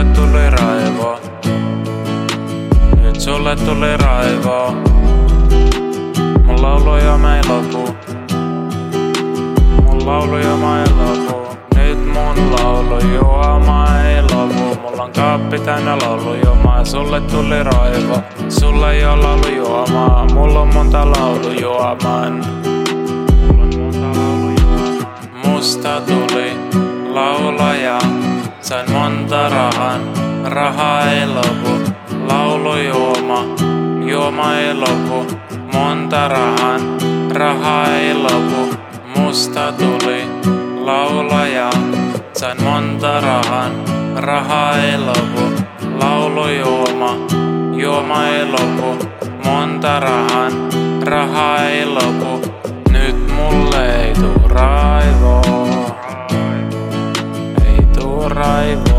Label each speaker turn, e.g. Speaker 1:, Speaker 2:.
Speaker 1: sulle tuli raivo. Nyt sulle tuli raivoa. Mun lauluja mä ei lopu. Mun lauluja mä ei lopu. Nyt mun laulu juoma ei lopu. Mulla on kaappi täynnä laulujuomaa. Sulle tuli raivo. Sulle ei oo laulujuomaa. Mulla on monta laulujuoman. Mulla on monta laulujuomaa. Musta tuli laulaja. Sain monta rahan. Raha ei lopu. Laulu juoma. Ei lopu. Monta rahan. Raha ei lopu. Musta tuli laulaja. Sain monta rahan. Raha ei lopu. Laulu juoma. Juoma ei lopu. Monta rahan. Raha ei lopu. Nyt mulle ei tuu raivoa. Ei tuu raivoa.